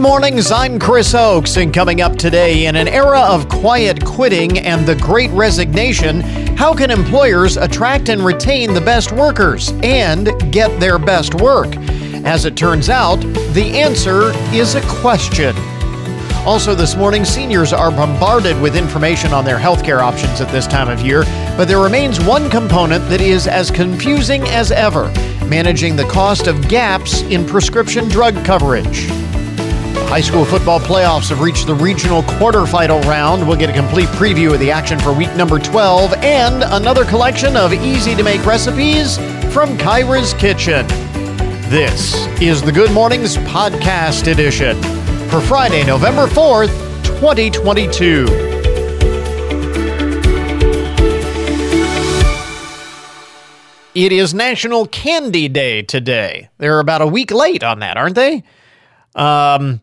mornings, I'm Chris Oakes, and coming up today, in an era of quiet quitting and the great resignation, how can employers attract and retain the best workers and get their best work? As it turns out, the answer is a question. Also, this morning, seniors are bombarded with information on their healthcare options at this time of year, but there remains one component that is as confusing as ever managing the cost of gaps in prescription drug coverage. High school football playoffs have reached the regional quarterfinal round. We'll get a complete preview of the action for week number 12 and another collection of easy to make recipes from Kyra's Kitchen. This is the Good Mornings Podcast Edition for Friday, November 4th, 2022. It is National Candy Day today. They're about a week late on that, aren't they? Um,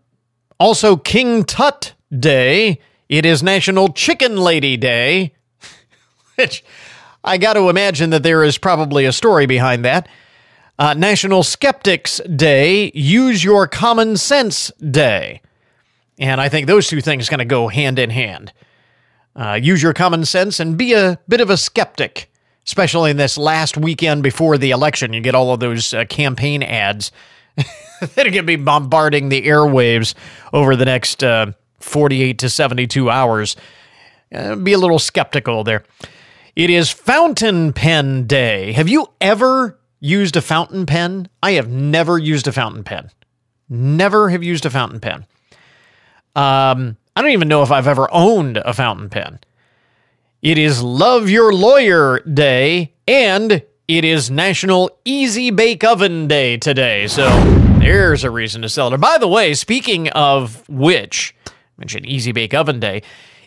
also, King Tut Day. It is National Chicken Lady Day, which I got to imagine that there is probably a story behind that. Uh, National Skeptics Day, Use Your Common Sense Day. And I think those two things are going to go hand in hand. Uh, use your common sense and be a bit of a skeptic, especially in this last weekend before the election. You get all of those uh, campaign ads that are going to be bombarding the airwaves over the next uh, 48 to 72 hours. Uh, be a little skeptical there. It is Fountain Pen Day. Have you ever used a fountain pen? I have never used a fountain pen. Never have used a fountain pen. Um, I don't even know if I've ever owned a fountain pen. It is Love Your Lawyer Day and it is National Easy Bake Oven Day today. So there's a reason to celebrate. By the way, speaking of which, I mentioned Easy Bake Oven Day.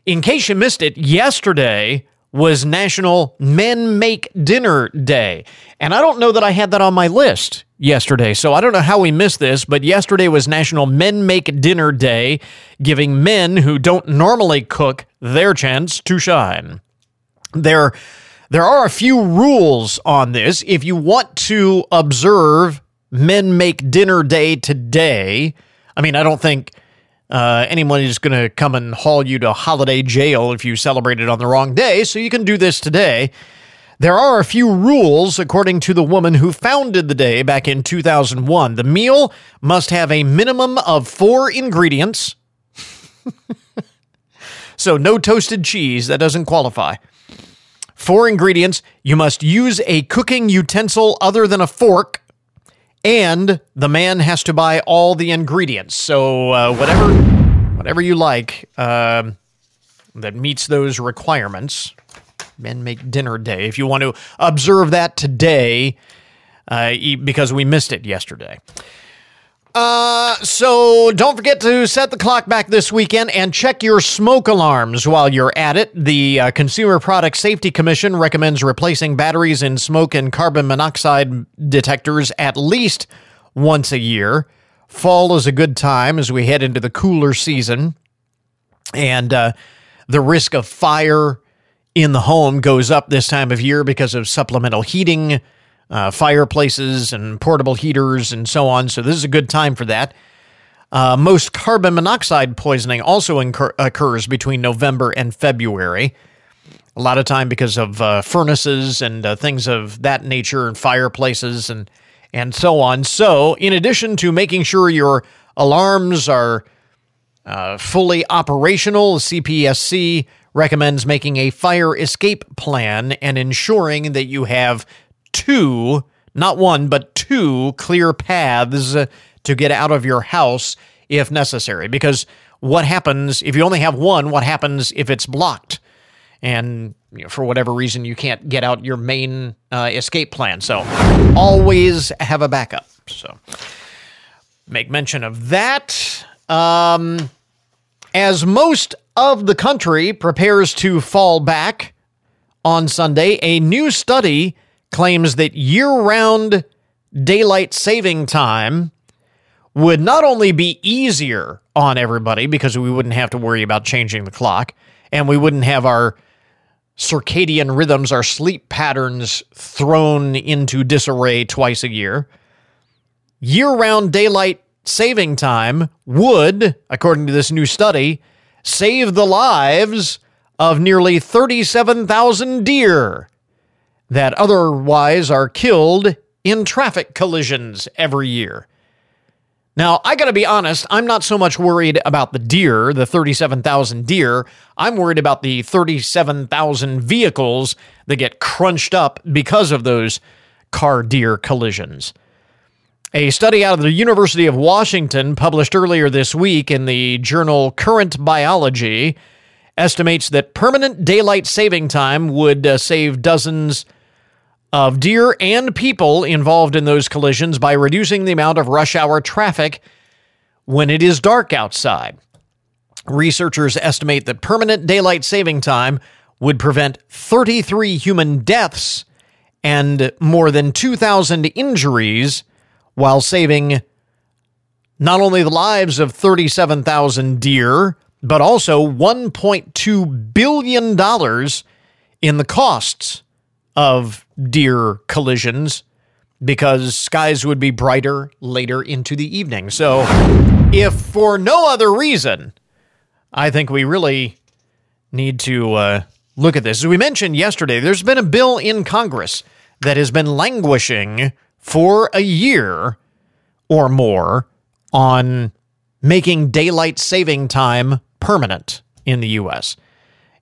In case you missed it, yesterday was National Men Make Dinner Day. And I don't know that I had that on my list yesterday. So I don't know how we missed this, but yesterday was National Men Make Dinner Day, giving men who don't normally cook their chance to shine. There there are a few rules on this. If you want to observe Men Make Dinner Day today, I mean, I don't think uh, anyone is going to come and haul you to holiday jail if you celebrate it on the wrong day, so you can do this today. There are a few rules, according to the woman who founded the day back in 2001. The meal must have a minimum of four ingredients. so, no toasted cheese, that doesn't qualify. Four ingredients. You must use a cooking utensil other than a fork, and the man has to buy all the ingredients. So, uh, whatever, whatever you like uh, that meets those requirements. Men make dinner day. If you want to observe that today, uh, because we missed it yesterday. Uh, so don't forget to set the clock back this weekend and check your smoke alarms while you're at it. The uh, Consumer Product Safety Commission recommends replacing batteries in smoke and carbon monoxide detectors at least once a year. Fall is a good time as we head into the cooler season, and uh, the risk of fire in the home goes up this time of year because of supplemental heating uh, fireplaces and portable heaters and so on. So this is a good time for that. Uh, most carbon monoxide poisoning also incur- occurs between November and February. A lot of time because of uh, furnaces and uh, things of that nature, and fireplaces and and so on. So, in addition to making sure your alarms are uh, fully operational, CPSC recommends making a fire escape plan and ensuring that you have two, not one, but two clear paths to get out of your house if necessary. Because what happens if you only have one? What happens if it's blocked? And you know, for whatever reason, you can't get out your main uh, escape plan. So always have a backup. So make mention of that. Um, as most of the country prepares to fall back on Sunday, a new study claims that year round daylight saving time would not only be easier on everybody because we wouldn't have to worry about changing the clock and we wouldn't have our circadian rhythms, our sleep patterns thrown into disarray twice a year. Year round daylight saving time would, according to this new study, save the lives of nearly 37,000 deer that otherwise are killed in traffic collisions every year. Now, I got to be honest, I'm not so much worried about the deer, the 37,000 deer. I'm worried about the 37,000 vehicles that get crunched up because of those car deer collisions. A study out of the University of Washington, published earlier this week in the journal Current Biology, estimates that permanent daylight saving time would uh, save dozens of deer and people involved in those collisions by reducing the amount of rush hour traffic when it is dark outside. Researchers estimate that permanent daylight saving time would prevent 33 human deaths and more than 2,000 injuries while saving not only the lives of 37,000 deer, but also $1.2 billion in the costs of deer collisions because skies would be brighter later into the evening. So, if for no other reason, I think we really need to uh, look at this. As we mentioned yesterday, there's been a bill in Congress that has been languishing for a year or more on making daylight saving time permanent in the U.S.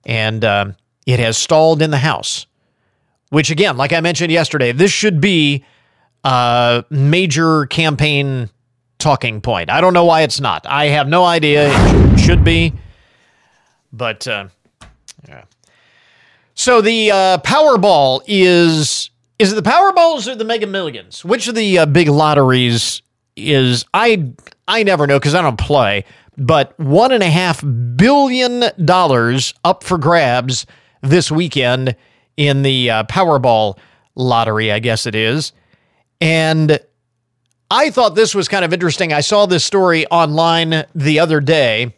And uh, it has stalled in the House which again, like I mentioned yesterday, this should be a major campaign talking point. I don't know why it's not. I have no idea. It should be, but uh, yeah. So the uh, Powerball is is it the Powerballs or the Mega Millions? Which of the uh, big lotteries is? I I never know because I don't play. But one and a half billion dollars up for grabs this weekend in the uh, Powerball lottery, I guess it is. And I thought this was kind of interesting. I saw this story online the other day.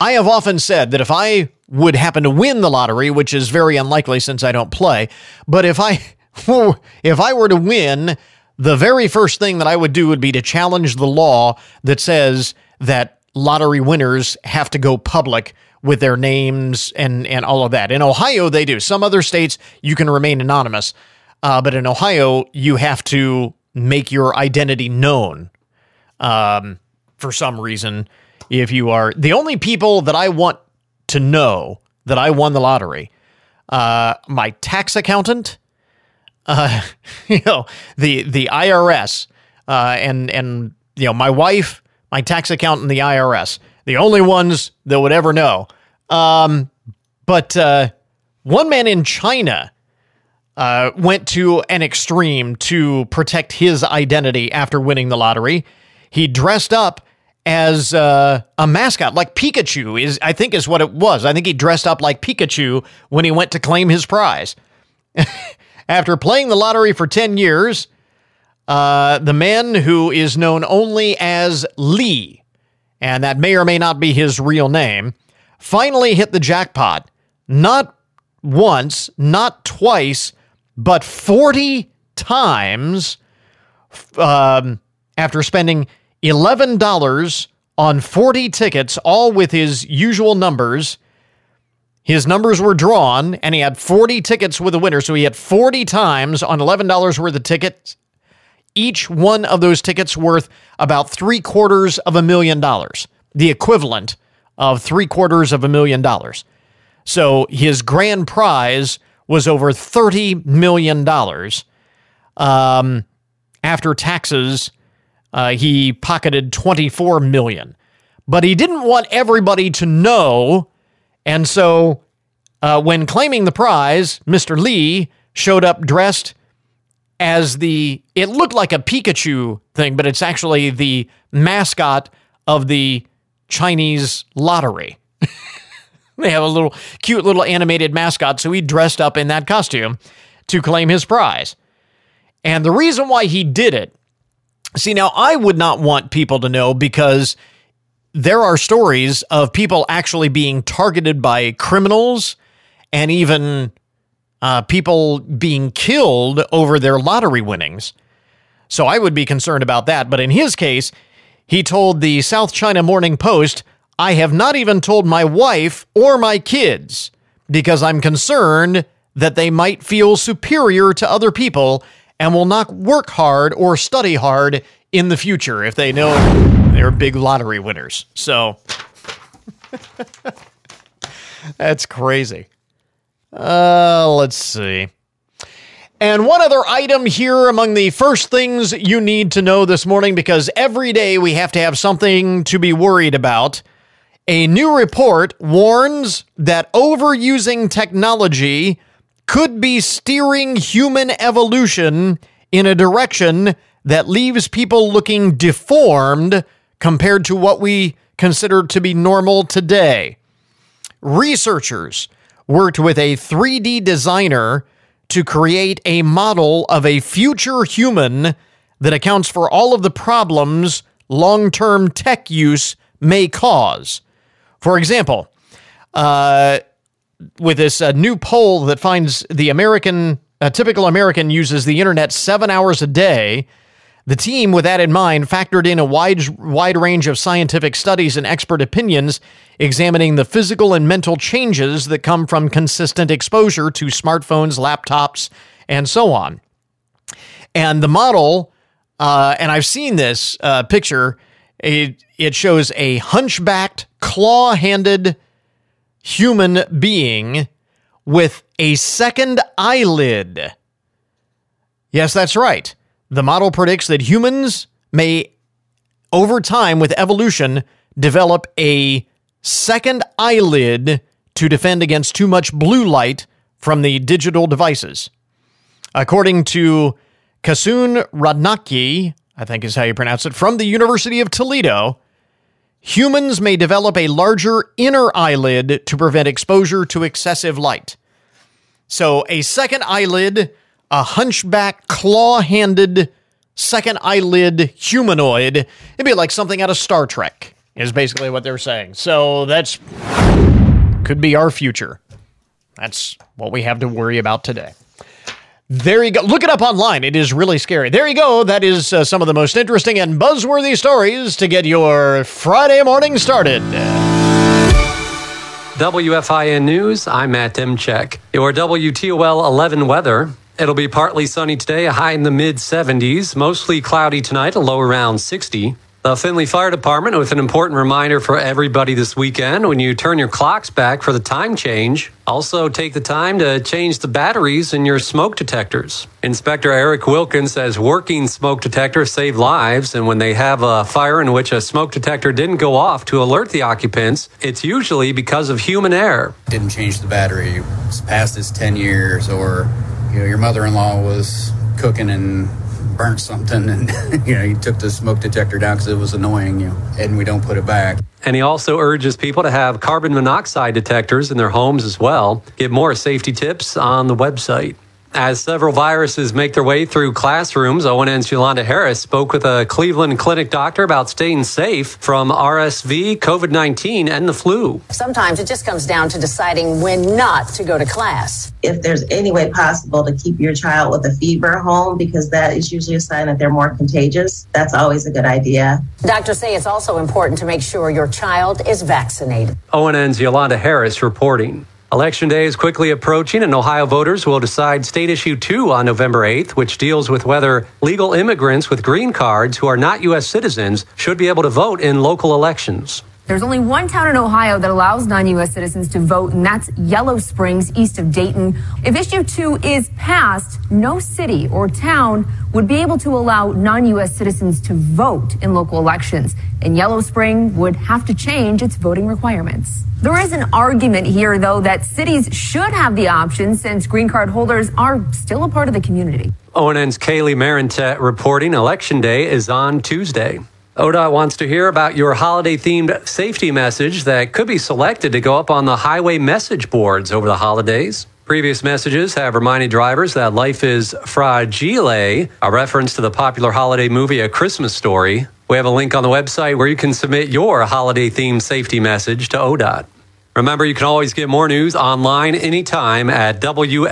I have often said that if I would happen to win the lottery, which is very unlikely since I don't play, but if I if I were to win, the very first thing that I would do would be to challenge the law that says that lottery winners have to go public with their names and and all of that. In Ohio, they do. Some other states you can remain anonymous, uh, but in Ohio, you have to make your identity known. Um, for some reason, if you are the only people that I want to know that I won the lottery, uh, my tax accountant, uh, you know, the the IRS, uh, and and you know my wife, my tax accountant, the IRS the only ones that would ever know. Um, but uh, one man in China uh, went to an extreme to protect his identity after winning the lottery. He dressed up as uh, a mascot, like Pikachu is. I think is what it was. I think he dressed up like Pikachu when he went to claim his prize. after playing the lottery for ten years, uh, the man who is known only as Lee and that may or may not be his real name, finally hit the jackpot. Not once, not twice, but 40 times um, after spending $11 on 40 tickets, all with his usual numbers. His numbers were drawn, and he had 40 tickets with a winner. So he had 40 times on $11 worth of tickets each one of those tickets worth about three quarters of a million dollars, the equivalent of three quarters of a million dollars. So his grand prize was over $30 million. Um, after taxes, uh, he pocketed 24 million. But he didn't want everybody to know. And so uh, when claiming the prize, Mr. Lee showed up dressed as the it looked like a Pikachu thing, but it's actually the mascot of the Chinese lottery. they have a little cute little animated mascot, so he dressed up in that costume to claim his prize. And the reason why he did it, see, now I would not want people to know because there are stories of people actually being targeted by criminals and even uh, people being killed over their lottery winnings. So I would be concerned about that. But in his case, he told the South China Morning Post, I have not even told my wife or my kids because I'm concerned that they might feel superior to other people and will not work hard or study hard in the future if they know they're big lottery winners. So that's crazy. Uh, let's see. And one other item here among the first things you need to know this morning because every day we have to have something to be worried about. A new report warns that overusing technology could be steering human evolution in a direction that leaves people looking deformed compared to what we consider to be normal today. Researchers worked with a 3D designer to create a model of a future human that accounts for all of the problems long term tech use may cause. For example, uh, with this uh, new poll that finds the American, a typical American uses the internet seven hours a day. The team, with that in mind, factored in a wide, wide range of scientific studies and expert opinions examining the physical and mental changes that come from consistent exposure to smartphones, laptops, and so on. And the model, uh, and I've seen this uh, picture, it, it shows a hunchbacked, claw handed human being with a second eyelid. Yes, that's right. The model predicts that humans may, over time with evolution, develop a second eyelid to defend against too much blue light from the digital devices. According to Kasun Radnaki, I think is how you pronounce it, from the University of Toledo, humans may develop a larger inner eyelid to prevent exposure to excessive light. So, a second eyelid, a hunchback, claw handed second eyelid humanoid, it'd be like something out of Star Trek is basically what they're saying. So that's could be our future. That's what we have to worry about today. There you go. Look it up online. It is really scary. There you go. That is uh, some of the most interesting and buzzworthy stories to get your Friday morning started. WFIN News, I'm Matt Demchek. Your WTOL 11 weather. It'll be partly sunny today, a high in the mid 70s, mostly cloudy tonight, a low around 60. The Findlay Fire Department with an important reminder for everybody this weekend when you turn your clocks back for the time change. Also, take the time to change the batteries in your smoke detectors. Inspector Eric Wilkins says working smoke detectors save lives, and when they have a fire in which a smoke detector didn't go off to alert the occupants, it's usually because of human error. Didn't change the battery. It's past its 10 years, or you know, your mother in law was cooking and burnt something and you know he took the smoke detector down because it was annoying you and we don't put it back. And he also urges people to have carbon monoxide detectors in their homes as well. Get more safety tips on the website as several viruses make their way through classrooms, ONN's Yolanda Harris spoke with a Cleveland clinic doctor about staying safe from RSV, COVID 19, and the flu. Sometimes it just comes down to deciding when not to go to class. If there's any way possible to keep your child with a fever home, because that is usually a sign that they're more contagious, that's always a good idea. Doctors say it's also important to make sure your child is vaccinated. ONN's Yolanda Harris reporting. Election day is quickly approaching, and Ohio voters will decide State Issue 2 on November 8th, which deals with whether legal immigrants with green cards who are not U.S. citizens should be able to vote in local elections. There's only one town in Ohio that allows non U.S. citizens to vote, and that's Yellow Springs, east of Dayton. If issue two is passed, no city or town would be able to allow non U.S. citizens to vote in local elections, and Yellow Spring would have to change its voting requirements. There is an argument here, though, that cities should have the option since green card holders are still a part of the community. ONN's Kaylee Marintet reporting Election Day is on Tuesday. ODOT wants to hear about your holiday themed safety message that could be selected to go up on the highway message boards over the holidays. Previous messages have reminded drivers that life is fragile, a reference to the popular holiday movie A Christmas Story. We have a link on the website where you can submit your holiday themed safety message to ODOT. Remember, you can always get more news online anytime at WFIN.com.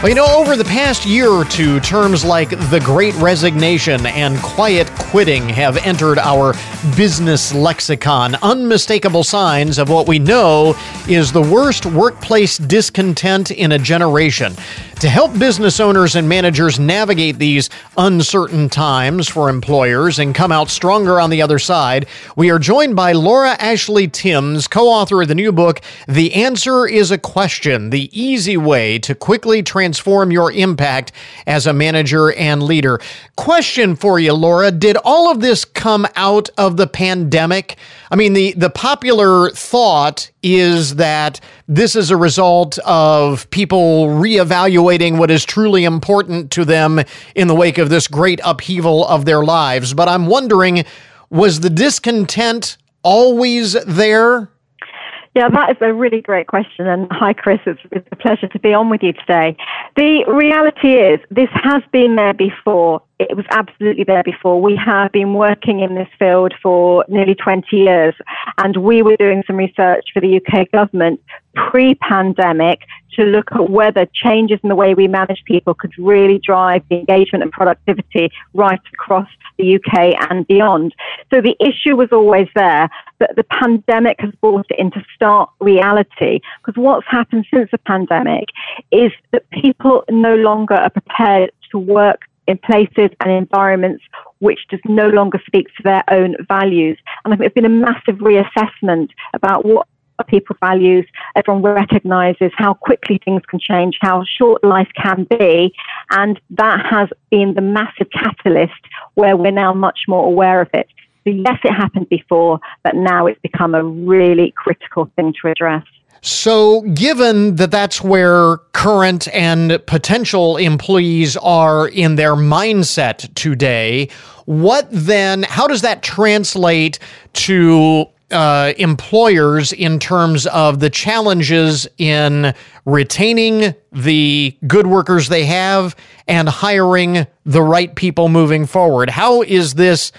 Well, you know, over the past year or two, terms like the Great Resignation and quiet quitting have entered our business lexicon, unmistakable signs of what we know is the worst workplace discontent in a generation. To help business owners and managers navigate these uncertain times for employers and come out stronger on the other side, we are joined by Laura Ashley Timms, co author of the new book, The Answer is a Question The Easy Way to Quickly Transform Your Impact as a Manager and Leader. Question for you, Laura Did all of this come out of the pandemic? I mean, the, the popular thought is that this is a result of people reevaluating what is truly important to them in the wake of this great upheaval of their lives. But I'm wondering was the discontent always there? Yeah, that is a really great question. And hi, Chris. It's, it's, a pleasure to be on with you today. The reality is, this has been there before. It was absolutely there before. We have been working in this field for nearly 20 years, and we were doing some research for the UK government pre pandemic to look at whether changes in the way we manage people could really drive the engagement and productivity right across the UK and beyond. So the issue was always there, but the pandemic has brought it into stark reality. Because what's happened since the pandemic is that people no longer are prepared to work in places and environments which just no longer speak to their own values. And I think there's been a massive reassessment about what people values. Everyone recognizes how quickly things can change, how short life can be. And that has been the massive catalyst where we're now much more aware of it. So yes, it happened before, but now it's become a really critical thing to address. So, given that that's where current and potential employees are in their mindset today, what then, how does that translate to uh, employers in terms of the challenges in retaining the good workers they have and hiring the right people moving forward. How is this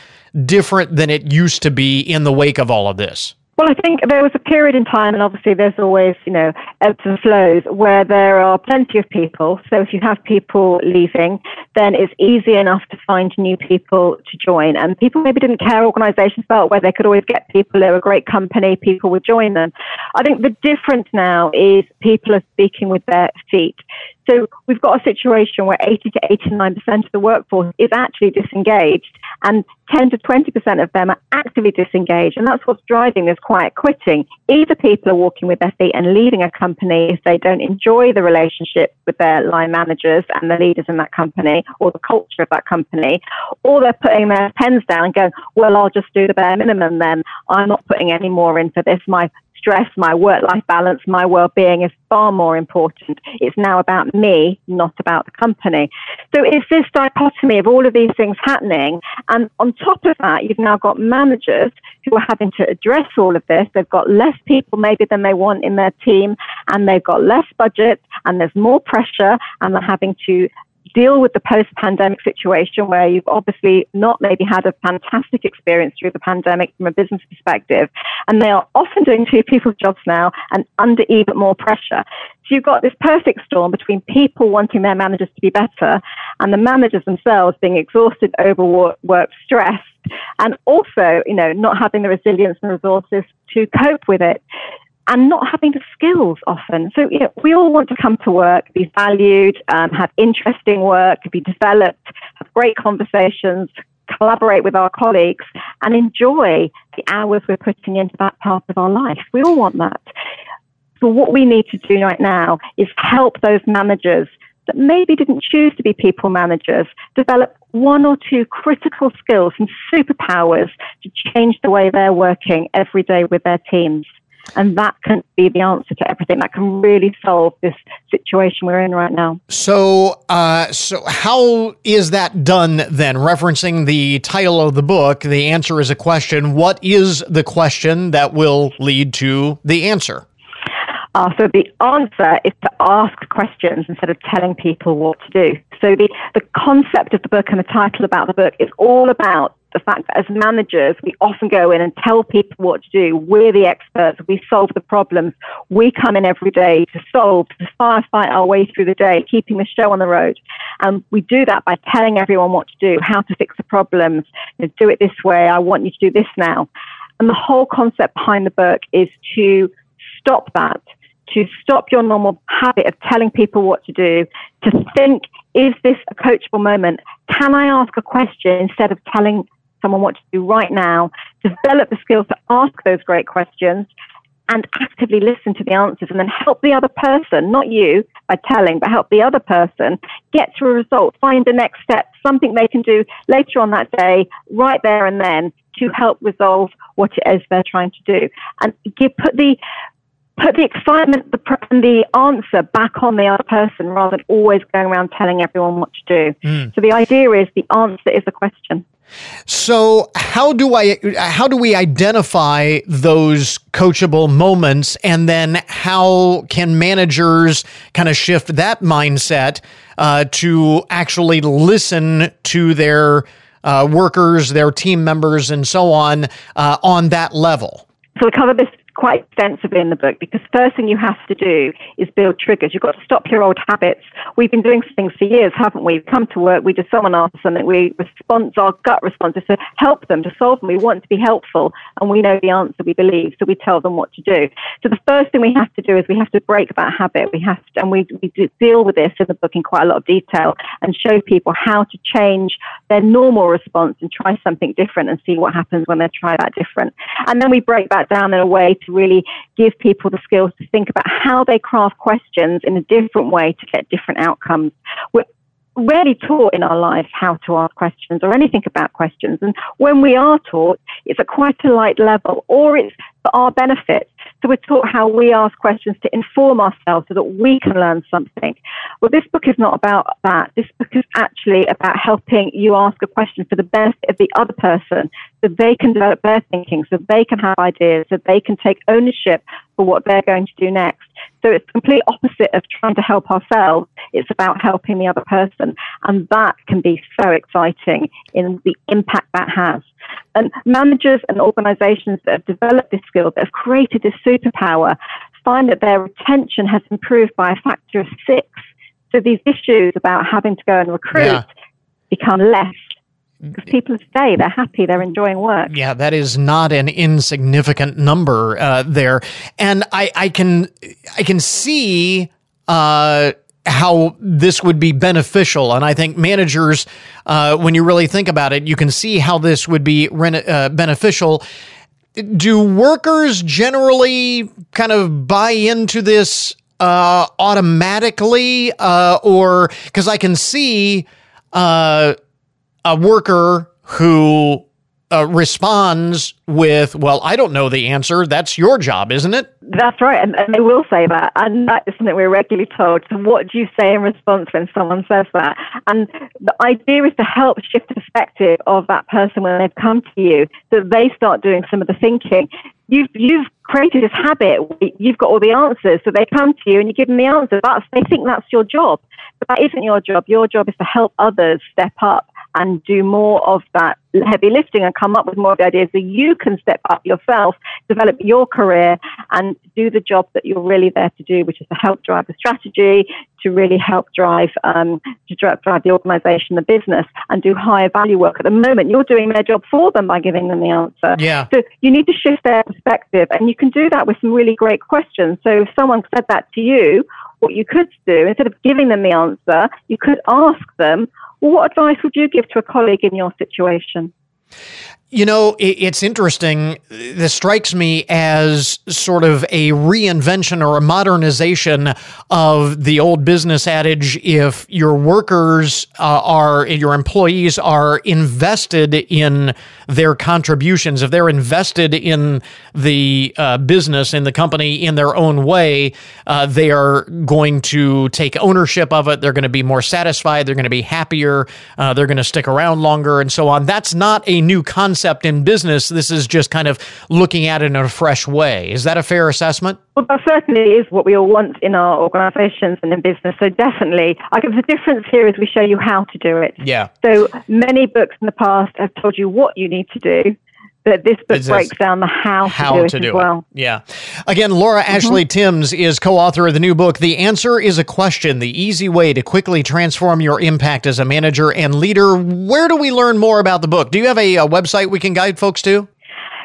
different than it used to be in the wake of all of this? Well, I think there was a period in time, and obviously there's always, you know, ebbs and flows, where there are plenty of people. So if you have people leaving, then it's easy enough to find new people to join. And people maybe didn't care, organizations felt where they could always get people, They were a great company, people would join them. I think the difference now is people are speaking with their feet. So we've got a situation where 80 to 89% of the workforce is actually disengaged and 10 to 20% of them are actively disengaged. And that's what's driving this quiet quitting. Either people are walking with their feet and leaving a company if they don't enjoy the relationship with their line managers and the leaders in that company or the culture of that company, or they're putting their pens down and going, well, I'll just do the bare minimum then. I'm not putting any more in for this. My stress, my work life balance, my well being is far more important. It's now about me, not about the company. So it's this dichotomy of all of these things happening. And on top of that, you've now got managers who are having to address all of this. They've got less people maybe than they want in their team, and they've got less budget, and there's more pressure, and they're having to deal with the post pandemic situation where you've obviously not maybe had a fantastic experience through the pandemic from a business perspective. And they are often doing two people's jobs now and under even more pressure. So you've got this perfect storm between people wanting their managers to be better and the managers themselves being exhausted, overworked, stressed, and also, you know, not having the resilience and resources to cope with it and not having the skills often. So you know, we all want to come to work, be valued, um, have interesting work, be developed, have great conversations, collaborate with our colleagues, and enjoy the hours we're putting into that part of our life. We all want that. So what we need to do right now is help those managers that maybe didn't choose to be people managers develop one or two critical skills and superpowers to change the way they're working every day with their teams. And that can be the answer to everything. That can really solve this situation we're in right now. So, uh, so how is that done then? Referencing the title of the book, the answer is a question. What is the question that will lead to the answer? Uh, so the answer is to ask questions instead of telling people what to do. So the, the concept of the book and the title about the book is all about the fact that as managers, we often go in and tell people what to do. We're the experts. We solve the problems. We come in every day to solve, to firefight our way through the day, keeping the show on the road. And we do that by telling everyone what to do, how to fix the problems, you know, do it this way. I want you to do this now. And the whole concept behind the book is to stop that, to stop your normal habit of telling people what to do, to think, is this a coachable moment? Can I ask a question instead of telling someone what to do right now? Develop the skills to ask those great questions and actively listen to the answers and then help the other person, not you by telling, but help the other person get to a result, find the next step, something they can do later on that day, right there and then to help resolve what it is they're trying to do. And give, put the put the excitement and the answer back on the other person rather than always going around telling everyone what to do. Mm. So the idea is the answer is the question. So how do I how do we identify those coachable moments and then how can managers kind of shift that mindset uh, to actually listen to their uh, workers, their team members, and so on uh, on that level? So we cover this quite extensively in the book because first thing you have to do is build triggers. You've got to stop your old habits. We've been doing things for years, haven't we? We come to work, we just someone asks something, we respond, our gut response is to help them, to solve them. We want to be helpful and we know the answer we believe, so we tell them what to do. So the first thing we have to do is we have to break that habit. We have to, and we, we deal with this in the book in quite a lot of detail and show people how to change their normal response and try something different and see what happens when they try that different. And then we break that down in a way to really give people the skills to think about how they craft questions in a different way to get different outcomes. We're rarely taught in our lives how to ask questions or anything about questions. And when we are taught, it's at quite a light level or it's for our benefit. So we're taught how we ask questions to inform ourselves so that we can learn something. Well, this book is not about that. This book is actually about helping you ask a question for the benefit of the other person so they can develop their thinking, so they can have ideas, so they can take ownership for what they're going to do next. So it's complete opposite of trying to help ourselves. It's about helping the other person. And that can be so exciting in the impact that has. And managers and organizations that have developed this skill, that have created this superpower, find that their retention has improved by a factor of six. So these issues about having to go and recruit yeah. become less people stay, they're happy, they're enjoying work. Yeah, that is not an insignificant number uh, there, and I, I can I can see uh, how this would be beneficial. And I think managers, uh, when you really think about it, you can see how this would be uh, beneficial. Do workers generally kind of buy into this uh, automatically, uh, or because I can see uh, a worker who uh, responds with, "Well, I don't know the answer. That's your job, isn't it?" That's right, and, and they will say that, and that is something we're regularly told. So, what do you say in response when someone says that? And the idea is to help shift the perspective of that person when they've come to you, so they start doing some of the thinking. You've you've created this habit. You've got all the answers, so they come to you and you give them the answer. That's they think that's your job, but that isn't your job. Your job is to help others step up and do more of that heavy lifting and come up with more of the ideas so you can step up yourself, develop your career and do the job that you're really there to do, which is to help drive the strategy, to really help drive, um, to drive, drive the organization, the business and do higher value work. At the moment, you're doing their job for them by giving them the answer. Yeah. So you need to shift their perspective and you can do that with some really great questions. So if someone said that to you, what you could do, instead of giving them the answer, you could ask them, what advice would you give to a colleague in your situation? You know, it's interesting. This strikes me as sort of a reinvention or a modernization of the old business adage if your workers uh, are, your employees are invested in their contributions, if they're invested in the uh, business, in the company in their own way, uh, they are going to take ownership of it. They're going to be more satisfied. They're going to be happier. Uh, they're going to stick around longer and so on. That's not a new concept concept in business. This is just kind of looking at it in a fresh way. Is that a fair assessment? Well, that certainly is what we all want in our organizations and in business. So definitely, I guess the difference here is we show you how to do it. Yeah. So many books in the past have told you what you need to do but this book breaks down the how, how to do to it do as well. Yeah. Again, Laura Mm-hmm. Ashley Timms is co-author of the new book, The Answer is a Question, the easy way to quickly transform your impact as a manager and leader. Where do we learn more about the book? Do you have a, a website we can guide folks to?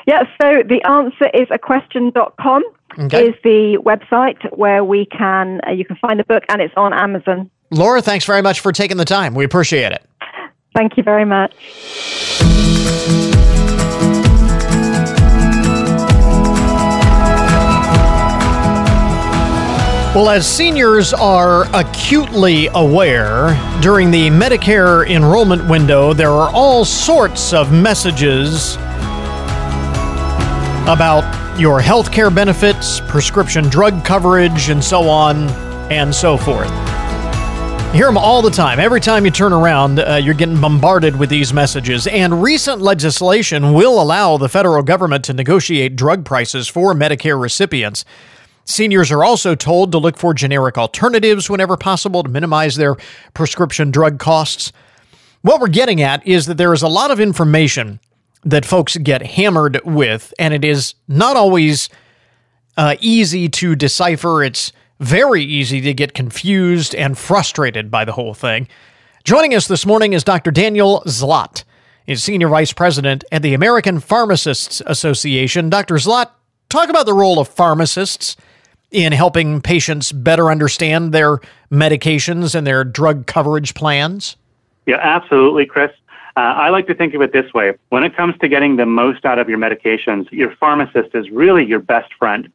Yeah, so the answer is a question.com Okay. is the website where we can, uh, you can find the book and it's on Amazon. Laura, thanks very much for taking the time. We appreciate it. Thank you very much. Well, as seniors are acutely aware, during the Medicare enrollment window, there are all sorts of messages about your health care benefits, prescription drug coverage, and so on and so forth. You hear them all the time. Every time you turn around, uh, you're getting bombarded with these messages. And recent legislation will allow the federal government to negotiate drug prices for Medicare recipients. Seniors are also told to look for generic alternatives whenever possible to minimize their prescription drug costs. What we're getting at is that there is a lot of information that folks get hammered with, and it is not always uh, easy to decipher. It's very easy to get confused and frustrated by the whole thing. Joining us this morning is Dr. Daniel Zlott. He's Senior Vice President at the American Pharmacists Association. Dr. Zlott, talk about the role of pharmacists in helping patients better understand their medications and their drug coverage plans. Yeah, absolutely, Chris. Uh, I like to think of it this way. When it comes to getting the most out of your medications, your pharmacist is really your best friend.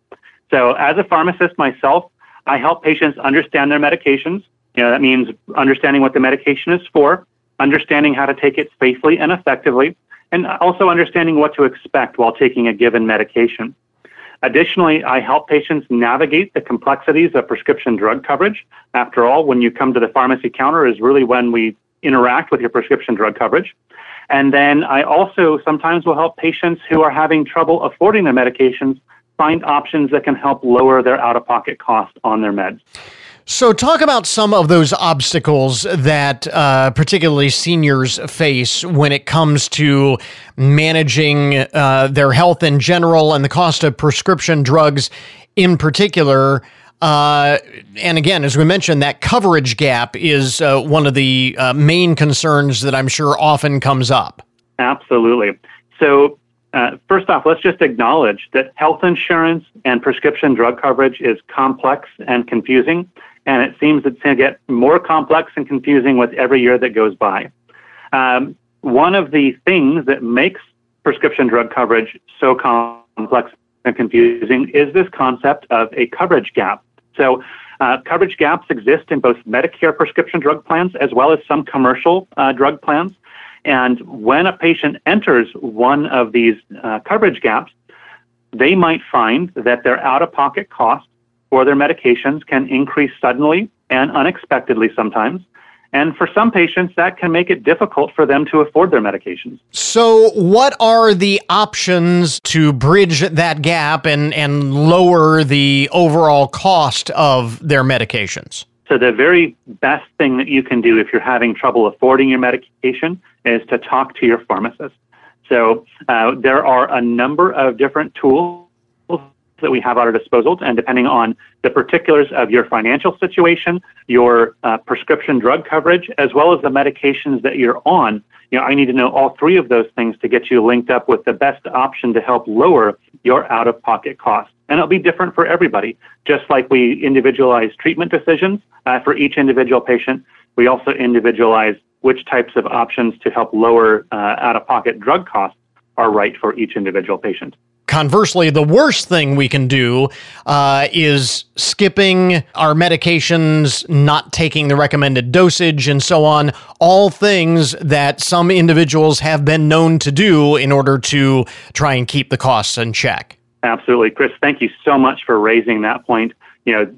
So, as a pharmacist myself, I help patients understand their medications. You know, that means understanding what the medication is for, understanding how to take it safely and effectively, and also understanding what to expect while taking a given medication. Additionally, I help patients navigate the complexities of prescription drug coverage. After all, when you come to the pharmacy counter is really when we interact with your prescription drug coverage. And then I also sometimes will help patients who are having trouble affording their medications find options that can help lower their out of pocket cost on their meds. So, talk about some of those obstacles that uh, particularly seniors face when it comes to managing uh, their health in general and the cost of prescription drugs in particular. Uh, and again, as we mentioned, that coverage gap is uh, one of the uh, main concerns that I'm sure often comes up. Absolutely. So, uh, first off, let's just acknowledge that health insurance and prescription drug coverage is complex and confusing, and it seems it's going to get more complex and confusing with every year that goes by. Um, one of the things that makes prescription drug coverage so complex and confusing is this concept of a coverage gap. So, uh, coverage gaps exist in both Medicare prescription drug plans as well as some commercial uh, drug plans. And when a patient enters one of these uh, coverage gaps, they might find that their out of pocket costs for their medications can increase suddenly and unexpectedly sometimes. And for some patients, that can make it difficult for them to afford their medications. So, what are the options to bridge that gap and, and lower the overall cost of their medications? So, the very best thing that you can do if you're having trouble affording your medication is to talk to your pharmacist. So, uh, there are a number of different tools that we have at our disposal, and depending on the particulars of your financial situation, your uh, prescription drug coverage, as well as the medications that you're on, you know, I need to know all three of those things to get you linked up with the best option to help lower your out-of-pocket costs. And it'll be different for everybody. Just like we individualize treatment decisions uh, for each individual patient, we also individualize which types of options to help lower uh, out-of-pocket drug costs are right for each individual patient. Conversely, the worst thing we can do uh, is skipping our medications, not taking the recommended dosage, and so on. All things that some individuals have been known to do in order to try and keep the costs in check. Absolutely. Chris, thank you so much for raising that point. You know,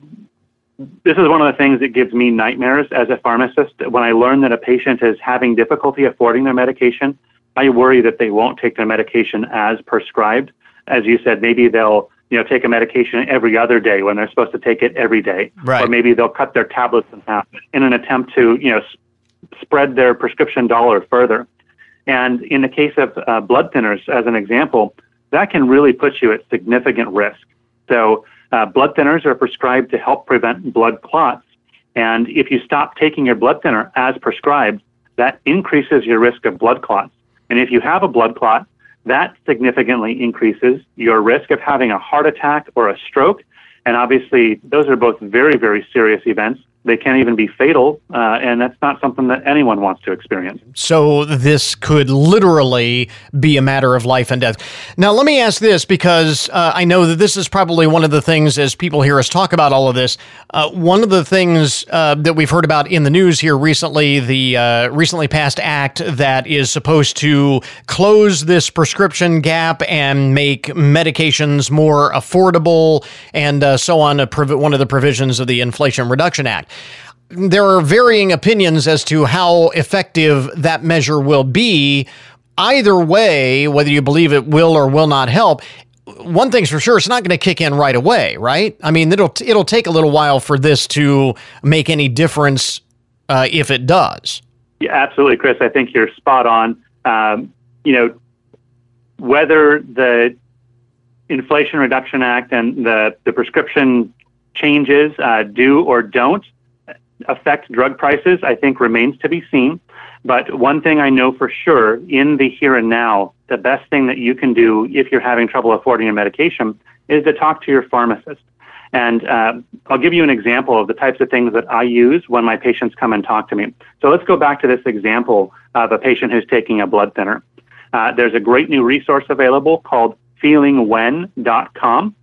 this is one of the things that gives me nightmares as a pharmacist. When I learn that a patient is having difficulty affording their medication, I worry that they won't take their medication as prescribed. As you said, maybe they'll you know take a medication every other day when they're supposed to take it every day, Right. or maybe they'll cut their tablets in half in an attempt to you know s- spread their prescription dollar further. And in the case of uh, blood thinners, as an example, that can really put you at significant risk. So, uh, blood thinners are prescribed to help prevent blood clots. And if you stop taking your blood thinner as prescribed, that increases your risk of blood clots. And if you have a blood clot, that significantly increases your risk of having a heart attack or a stroke. And obviously, those are both very, very serious events. They can't even be fatal, uh, and that's not something that anyone wants to experience. So this could literally be a matter of life and death. Now, let me ask this because uh, I know that this is probably one of the things as people hear us talk about all of this. Uh, one of the things uh, that we've heard about in the news here recently, the uh, recently passed act that is supposed to close this prescription gap and make medications more affordable and uh, so on. One of the provisions of the Inflation Reduction Act there are varying opinions as to how effective that measure will be. Either way, whether you believe it will or will not help, one thing's for sure, it's not going to kick in right away, right? I mean, it'll it'll take a little while for this to make any difference uh, if it does. Yeah, absolutely, Chris. I think you're spot on. Um, you know, whether the Inflation Reduction Act and the, the prescription changes uh, do or don't affect drug prices, I think remains to be seen. But one thing I know for sure in the here and now, the best thing that you can do if you're having trouble affording your medication is to talk to your pharmacist. And uh, I'll give you an example of the types of things that I use when my patients come and talk to me. So let's go back to this example of a patient who's taking a blood thinner. Uh, there's a great new resource available called feelingwhen.com,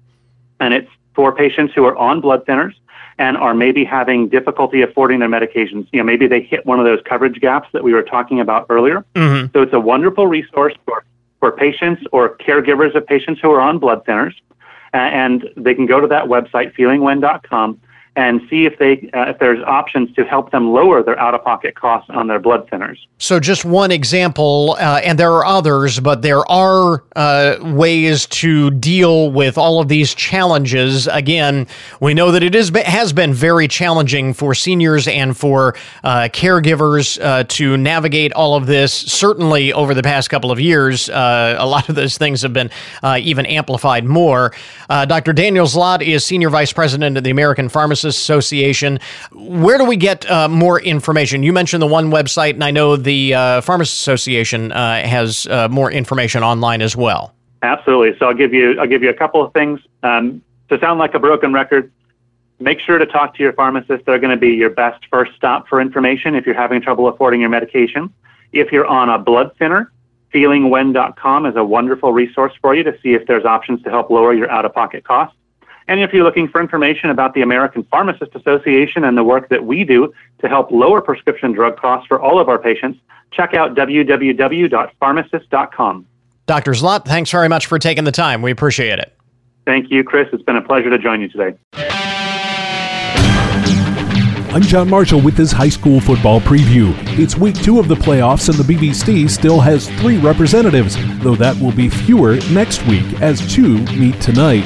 and it's for patients who are on blood thinners and are maybe having difficulty affording their medications. You know, maybe they hit one of those coverage gaps that we were talking about earlier. Mm-hmm. So it's a wonderful resource for, for patients or caregivers of patients who are on blood thinners. Uh, and they can go to that website, feelingwen.com, and see if they uh, if there's options to help them lower their out-of-pocket costs on their blood thinners. So, just one example, uh, and there are others, but there are uh, ways to deal with all of these challenges. Again, we know that it is has been very challenging for seniors and for uh, caregivers uh, to navigate all of this. Certainly, over the past couple of years, uh, a lot of those things have been even amplified more. Dr. Daniel Zlott is senior vice president of the American Pharmacists Association. Where do we get more information? You mentioned the one website, and I know the uh, Pharmacists Association uh, has uh, more information online as well. Absolutely. So I'll give you I'll give you a couple of things. Um, to sound like a broken record, make sure to talk to your pharmacist. They're going to be your best first stop for information if you're having trouble affording your medication. If you're on a blood thinner, feelingwen.com is a wonderful resource for you to see if there's options to help lower your out-of-pocket costs. And if you're looking for information about the American Pharmacist Association and the work that we do to help lower prescription drug costs for all of our patients, check out www.pharmacist.com. Dr. Zlott, thanks very much for taking the time. We appreciate it. Thank you, Chris. It's been a pleasure to join you today. I'm John Marshall with this high school football preview. It's week two of the playoffs, and the BBST still has three representatives, though that will be fewer next week as two meet tonight.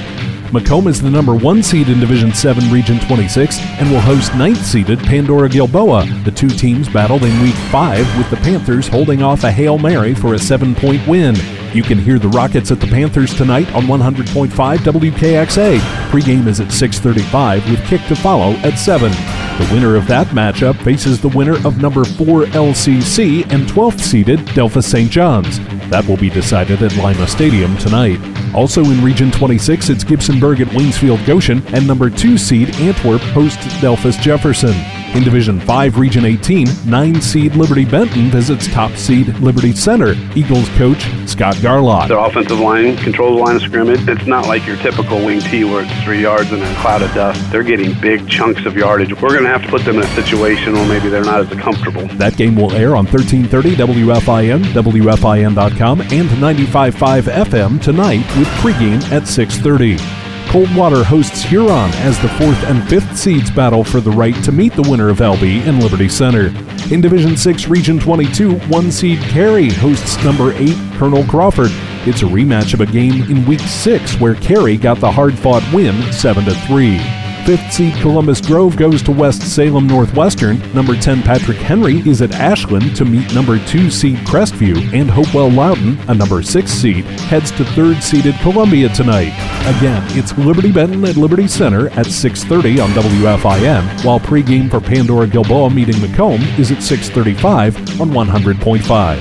McComb is the number one seed in Division 7 Region 26 and will host ninth seeded Pandora Gilboa. The two teams battled in week five with the Panthers holding off a Hail Mary for a seven point win. You can hear the Rockets at the Panthers tonight on 100.5 WKXA. Pregame is at 6:35 with kick to follow at 7. The winner of that matchup faces the winner of number 4 LCC and 12th seeded Delphos St. John's. That will be decided at Lima Stadium tonight. Also in Region 26, it's Gibsonburg at Waynesfield Goshen, and number 2 seed Antwerp hosts Delphos Jefferson. In Division 5, Region 18, 9 seed Liberty Benton visits top seed Liberty Center. Eagles coach Scott Garlock. Their offensive line controls the line of scrimmage. It's not like your typical wing T where it's three yards and a cloud of dust. They're getting big chunks of yardage. We're going to have to put them in a situation where maybe they're not as comfortable. That game will air on 1330 WFIN, WFIN.com, and 95.5 FM tonight with pregame at 630. Coldwater hosts Huron as the fourth and fifth seeds battle for the right to meet the winner of LB in Liberty Center. In Division 6, Region 22, one seed Carey hosts number 8 Colonel Crawford. It's a rematch of a game in Week 6 where Carey got the hard fought win 7 3. Fifth seed Columbus Grove goes to West Salem Northwestern. Number 10 Patrick Henry is at Ashland to meet number 2 seed Crestview, and Hopewell Loudon, a number 6 seed, heads to third seeded Columbia tonight. Again, it's Liberty Benton at Liberty Center at 6:30 on WFIN, while pregame for Pandora Gilboa meeting McComb is at 6:35 on 100.5.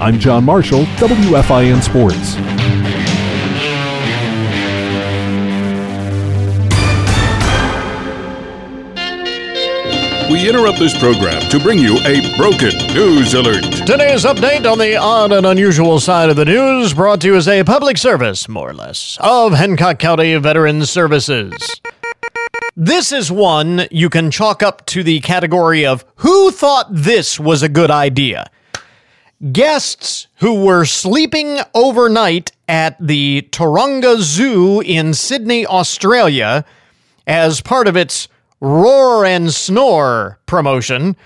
I'm John Marshall, WFIN Sports. We interrupt this program to bring you a broken news alert. Today's update on the odd and unusual side of the news brought to you as a public service, more or less, of Hancock County Veterans Services. This is one you can chalk up to the category of who thought this was a good idea. Guests who were sleeping overnight at the Taronga Zoo in Sydney, Australia, as part of its roar and snore promotion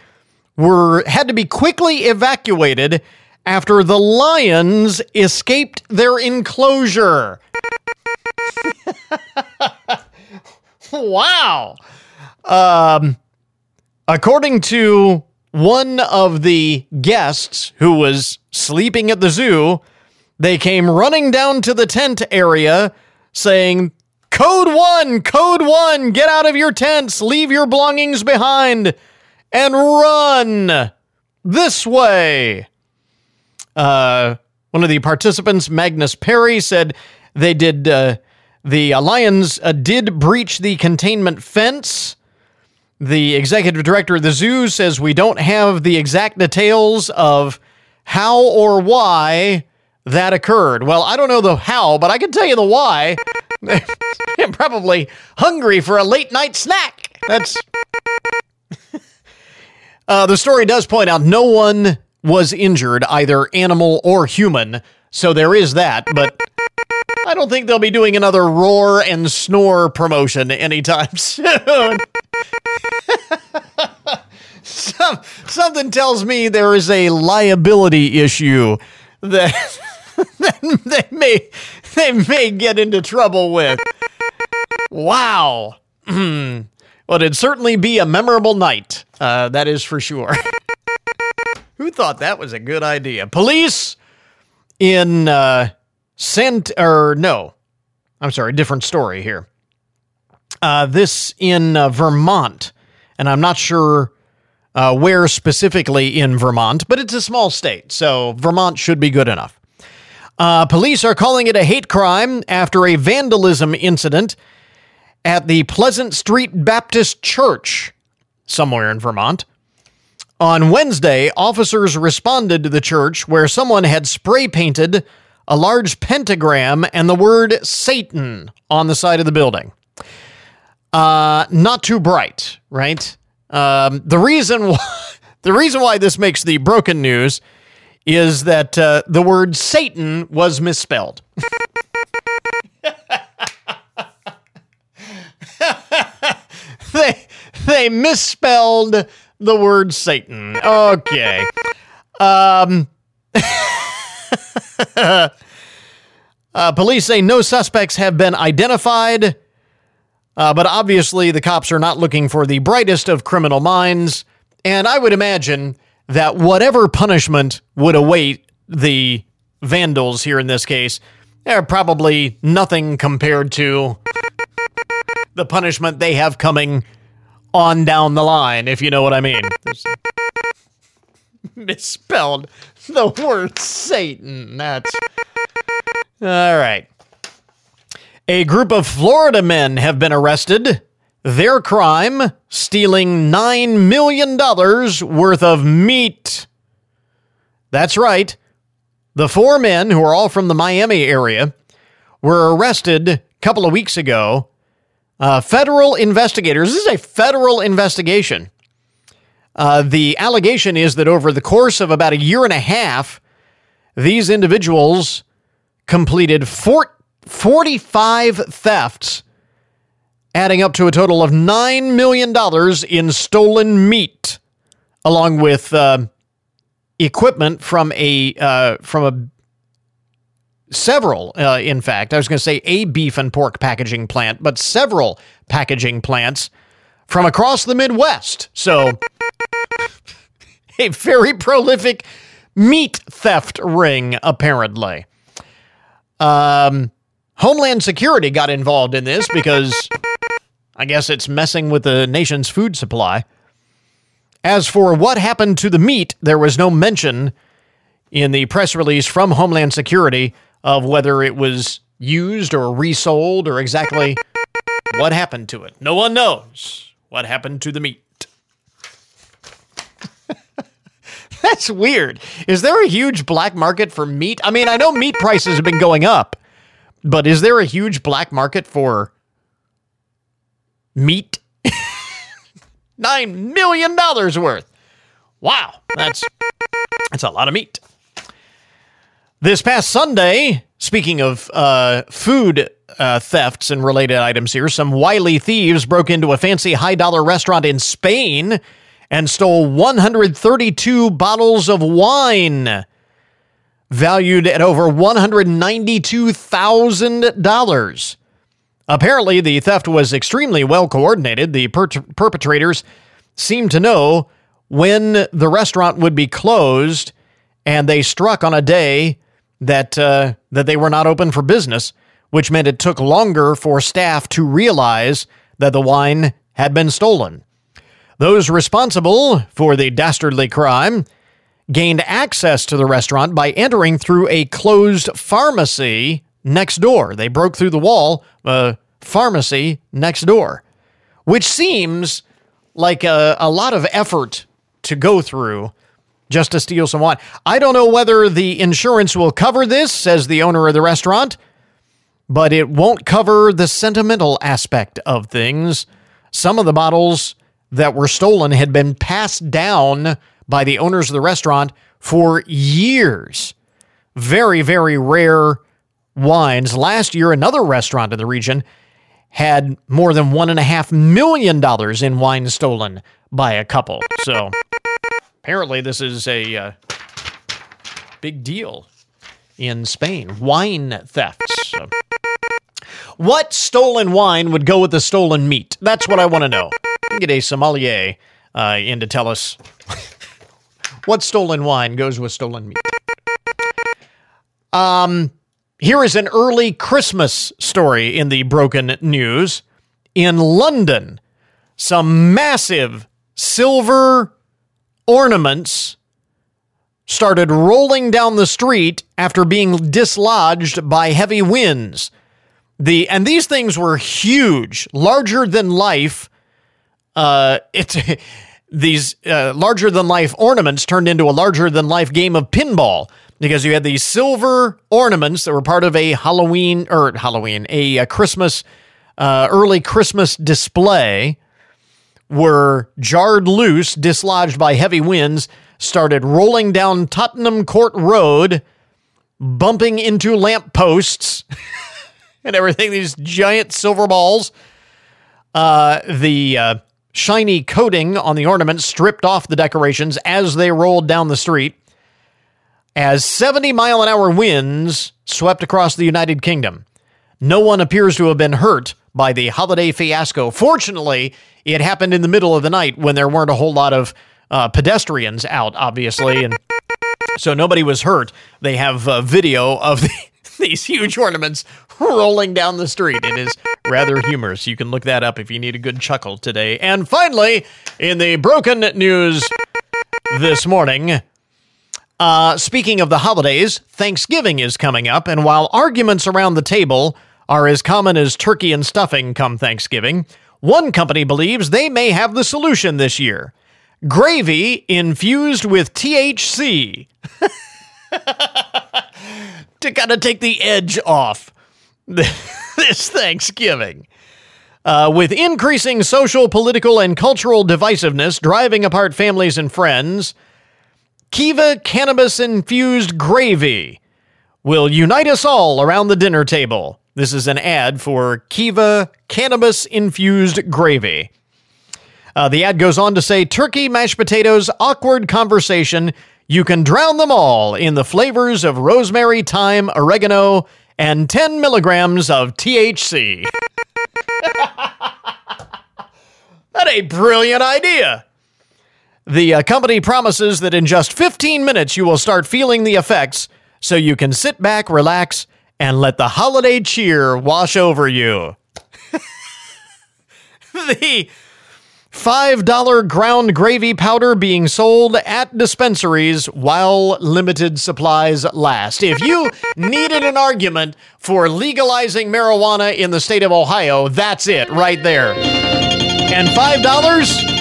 were had to be quickly evacuated after the lions escaped their enclosure. wow. Um, according to one of the guests who was sleeping at the zoo, they came running down to the tent area saying, Code one, code one, get out of your tents, leave your belongings behind, and run this way. Uh, one of the participants, Magnus Perry, said they did, uh, the lions uh, did breach the containment fence. The executive director of the zoo says we don't have the exact details of how or why that occurred. Well, I don't know the how, but I can tell you the why. Probably hungry for a late night snack. That's. uh, the story does point out no one was injured, either animal or human, so there is that, but I don't think they'll be doing another roar and snore promotion anytime soon. Some, something tells me there is a liability issue that they may they may get into trouble with. Wow. well, it'd certainly be a memorable night. Uh, that is for sure. Who thought that was a good idea? Police in uh, or no, I'm sorry, different story here. Uh, this in uh, Vermont, and I'm not sure uh, where specifically in Vermont, but it's a small state, so Vermont should be good enough. Uh, police are calling it a hate crime after a vandalism incident at the Pleasant Street Baptist Church somewhere in Vermont. On Wednesday, officers responded to the church where someone had spray painted a large pentagram and the word Satan on the side of the building. Uh, not too bright, right? Um, the reason why, the reason why this makes the broken news is that uh, the word Satan was misspelled. they they misspelled the word Satan. Okay. Um, uh, police say no suspects have been identified, uh, but obviously the cops are not looking for the brightest of criminal minds. And I would imagine that whatever punishment would await the vandals here in this case, they're probably nothing compared to the punishment they have coming on down the line, if you know what I mean. misspelled the word Satan. That's all right. A group of Florida men have been arrested. Their crime stealing $9 million worth of meat. That's right. The four men, who are all from the Miami area, were arrested a couple of weeks ago. Uh, federal investigators, this is a federal investigation. Uh, the allegation is that over the course of about a year and a half, these individuals completed 45 thefts, adding up to a total of $9 million in stolen meat, along with uh, equipment from a uh, from a several, uh, in fact, I was going to say a beef and pork packaging plant, but several packaging plants from across the Midwest. So, a very prolific meat theft ring, apparently. Um, Homeland Security got involved in this because I guess it's messing with the nation's food supply. As for what happened to the meat, there was no mention in the press release from Homeland Security of whether it was used or resold or exactly what happened to it. No one knows what happened to the meat. That's weird. Is there a huge black market for meat? I mean, I know meat prices have been going up, but is there a huge black market for meat? Nine million dollars worth. Wow, that's that's a lot of meat. This past Sunday, speaking of uh, food uh, thefts and related items here, some wily thieves broke into a fancy high dollar restaurant in Spain and stole 132 bottles of wine valued at over $192,000. Apparently, the theft was extremely well coordinated. The per- perpetrators seemed to know when the restaurant would be closed, and they struck on a day that uh, that they were not open for business, which meant it took longer for staff to realize that the wine had been stolen. Those responsible for the dastardly crime gained access to the restaurant by entering through a closed pharmacy next door. They broke through the wall, a pharmacy next door, which seems like a, a lot of effort to go through just to steal some wine. I don't know whether the insurance will cover this, says the owner of the restaurant, but it won't cover the sentimental aspect of things. Some of the bottles that were stolen had been passed down by the owners of the restaurant for years. Very, very rare wines. Last year, another restaurant in the region had more than one and a half million dollars in wine stolen by a couple. So apparently, this is a uh, big deal in Spain. Wine thefts. So, what stolen wine would go with the stolen meat? That's what I want to know. Get a sommelier uh, in to tell us what stolen wine goes with stolen meat. Um, here is an early Christmas story in the broken news. In London, some massive silver ornaments started rolling down the street after being dislodged by heavy winds. The and these things were huge, larger than life. Uh, it's these uh, larger than life ornaments turned into a larger than life game of pinball because you had these silver ornaments that were part of a Halloween or Halloween, a, a Christmas, uh, early Christmas display were jarred loose, dislodged by heavy winds, started rolling down Tottenham Court Road, bumping into lampposts and everything, these giant silver balls. Uh, the uh, shiny coating on the ornaments stripped off the decorations as they rolled down the street as 70 mile an hour winds swept across the United Kingdom. No one appears to have been hurt by the holiday fiasco. Fortunately, it happened in the middle of the night when there weren't a whole lot of uh, pedestrians out, obviously, and so nobody was hurt. They have a video of the, these huge ornaments rolling down the street. It is rather humorous. You can look that up if you need a good chuckle today. And finally, in the broken news this morning, uh, speaking of the holidays, Thanksgiving is coming up, and while arguments around the table are as common as turkey and stuffing come Thanksgiving, one company believes they may have the solution this year gravy infused with THC. to kind of take the edge off this Thanksgiving. Uh, with increasing social, political, and cultural divisiveness driving apart families and friends, Kiva cannabis infused gravy will unite us all around the dinner table. This is an ad for Kiva cannabis infused gravy. Uh, the ad goes on to say turkey, mashed potatoes, awkward conversation. You can drown them all in the flavors of rosemary, thyme, oregano, and 10 milligrams of THC. that a brilliant idea. The uh, company promises that in just 15 minutes you will start feeling the effects so you can sit back, relax, and let the holiday cheer wash over you. the $5 ground gravy powder being sold at dispensaries while limited supplies last. If you needed an argument for legalizing marijuana in the state of Ohio, that's it right there. And $5?